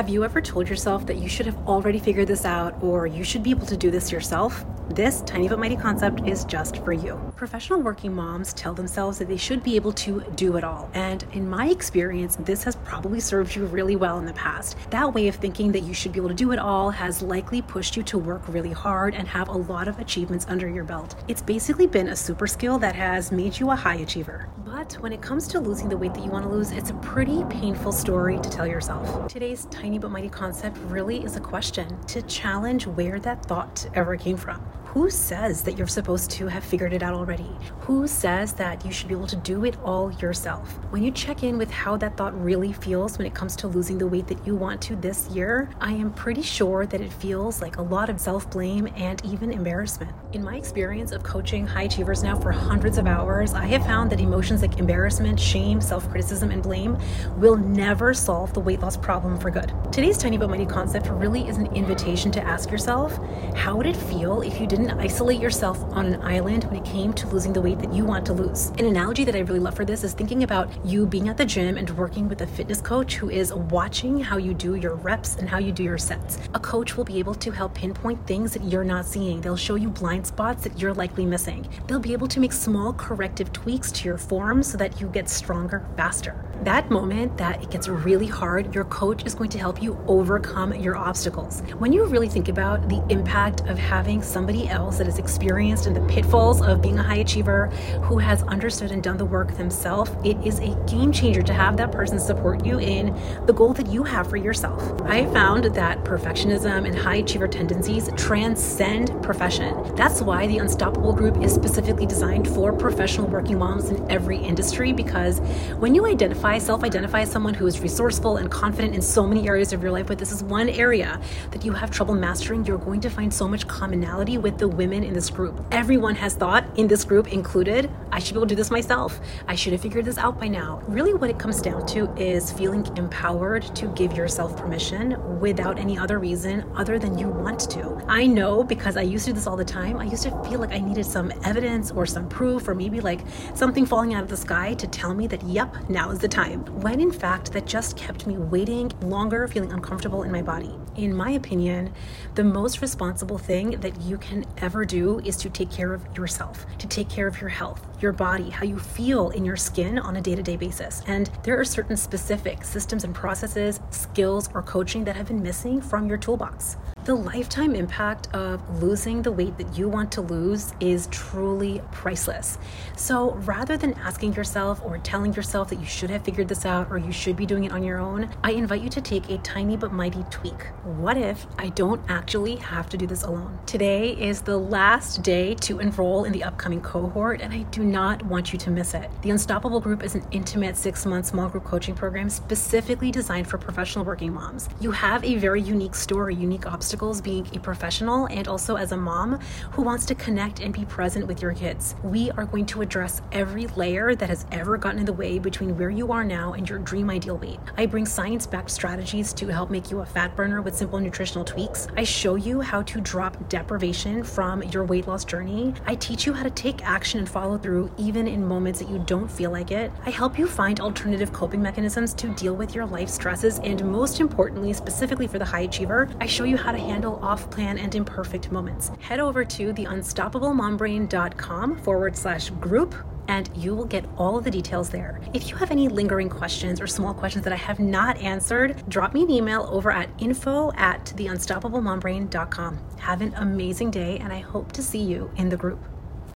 Have you ever told yourself that you should have already figured this out or you should be able to do this yourself? This tiny but mighty concept is just for you. Professional working moms tell themselves that they should be able to do it all. And in my experience, this has probably served you really well in the past. That way of thinking that you should be able to do it all has likely pushed you to work really hard and have a lot of achievements under your belt. It's basically been a super skill that has made you a high achiever. But when it comes to losing the weight that you want to lose, it's a pretty painful story to tell yourself. Today's tiny but mighty concept really is a question to challenge where that thought ever came from. Who says that you're supposed to have figured it out already? Who says that you should be able to do it all yourself? When you check in with how that thought really feels when it comes to losing the weight that you want to this year, I am pretty sure that it feels like a lot of self blame and even embarrassment. In my experience of coaching high achievers now for hundreds of hours, I have found that emotions like embarrassment, shame, self criticism, and blame will never solve the weight loss problem for good. Today's Tiny But Mighty concept really is an invitation to ask yourself how would it feel if you didn't didn't isolate yourself on an island when it came to losing the weight that you want to lose. An analogy that I really love for this is thinking about you being at the gym and working with a fitness coach who is watching how you do your reps and how you do your sets. A coach will be able to help pinpoint things that you're not seeing. They'll show you blind spots that you're likely missing. They'll be able to make small corrective tweaks to your form so that you get stronger faster. That moment that it gets really hard, your coach is going to help you overcome your obstacles. When you really think about the impact of having somebody else that is experienced in the pitfalls of being a high achiever, who has understood and done the work themselves, it is a game changer to have that person support you in the goal that you have for yourself. I have found that perfectionism and high achiever tendencies transcend profession. That's why the Unstoppable Group is specifically designed for professional working moms in every industry because when you identify identify, self identify as someone who is resourceful and confident in so many areas of your life, but this is one area that you have trouble mastering, you're going to find so much commonality with the women in this group. Everyone has thought, in this group included, I should be able to do this myself. I should have figured this out by now. Really, what it comes down to is feeling empowered to give yourself permission without any other reason other than you want to. I know because I used to do this all the time. I used to feel like I needed some evidence or some proof or maybe like something falling out of the sky to tell me that, yep, now is the time time, when in fact that just kept me waiting longer, feeling uncomfortable in my body. In my opinion, the most responsible thing that you can ever do is to take care of yourself, to take care of your health, your body, how you feel in your skin on a day to day basis. And there are certain specific systems and processes, skills, or coaching that have been missing from your toolbox. The lifetime impact of losing the weight that you want to lose is truly priceless. So rather than asking yourself or telling yourself that you should have figured this out or you should be doing it on your own, I invite you to take a tiny but mighty tweak. What if I don't actually have to do this alone? Today is the last day to enroll in the upcoming cohort, and I do not want you to miss it. The Unstoppable Group is an intimate six month small group coaching program specifically designed for professional working moms. You have a very unique story, unique obstacle obstacles being a professional and also as a mom who wants to connect and be present with your kids. We are going to address every layer that has ever gotten in the way between where you are now and your dream ideal weight. I bring science backed strategies to help make you a fat burner with simple nutritional tweaks. I show you how to drop deprivation from your weight loss journey. I teach you how to take action and follow through even in moments that you don't feel like it. I help you find alternative coping mechanisms to deal with your life stresses. And most importantly, specifically for the high achiever, I show you how to handle off plan and imperfect moments. Head over to theunstoppablemombrain.com forward slash group and you will get all of the details there. If you have any lingering questions or small questions that I have not answered, drop me an email over at info at theunstoppablemombrain.com. Have an amazing day, and I hope to see you in the group.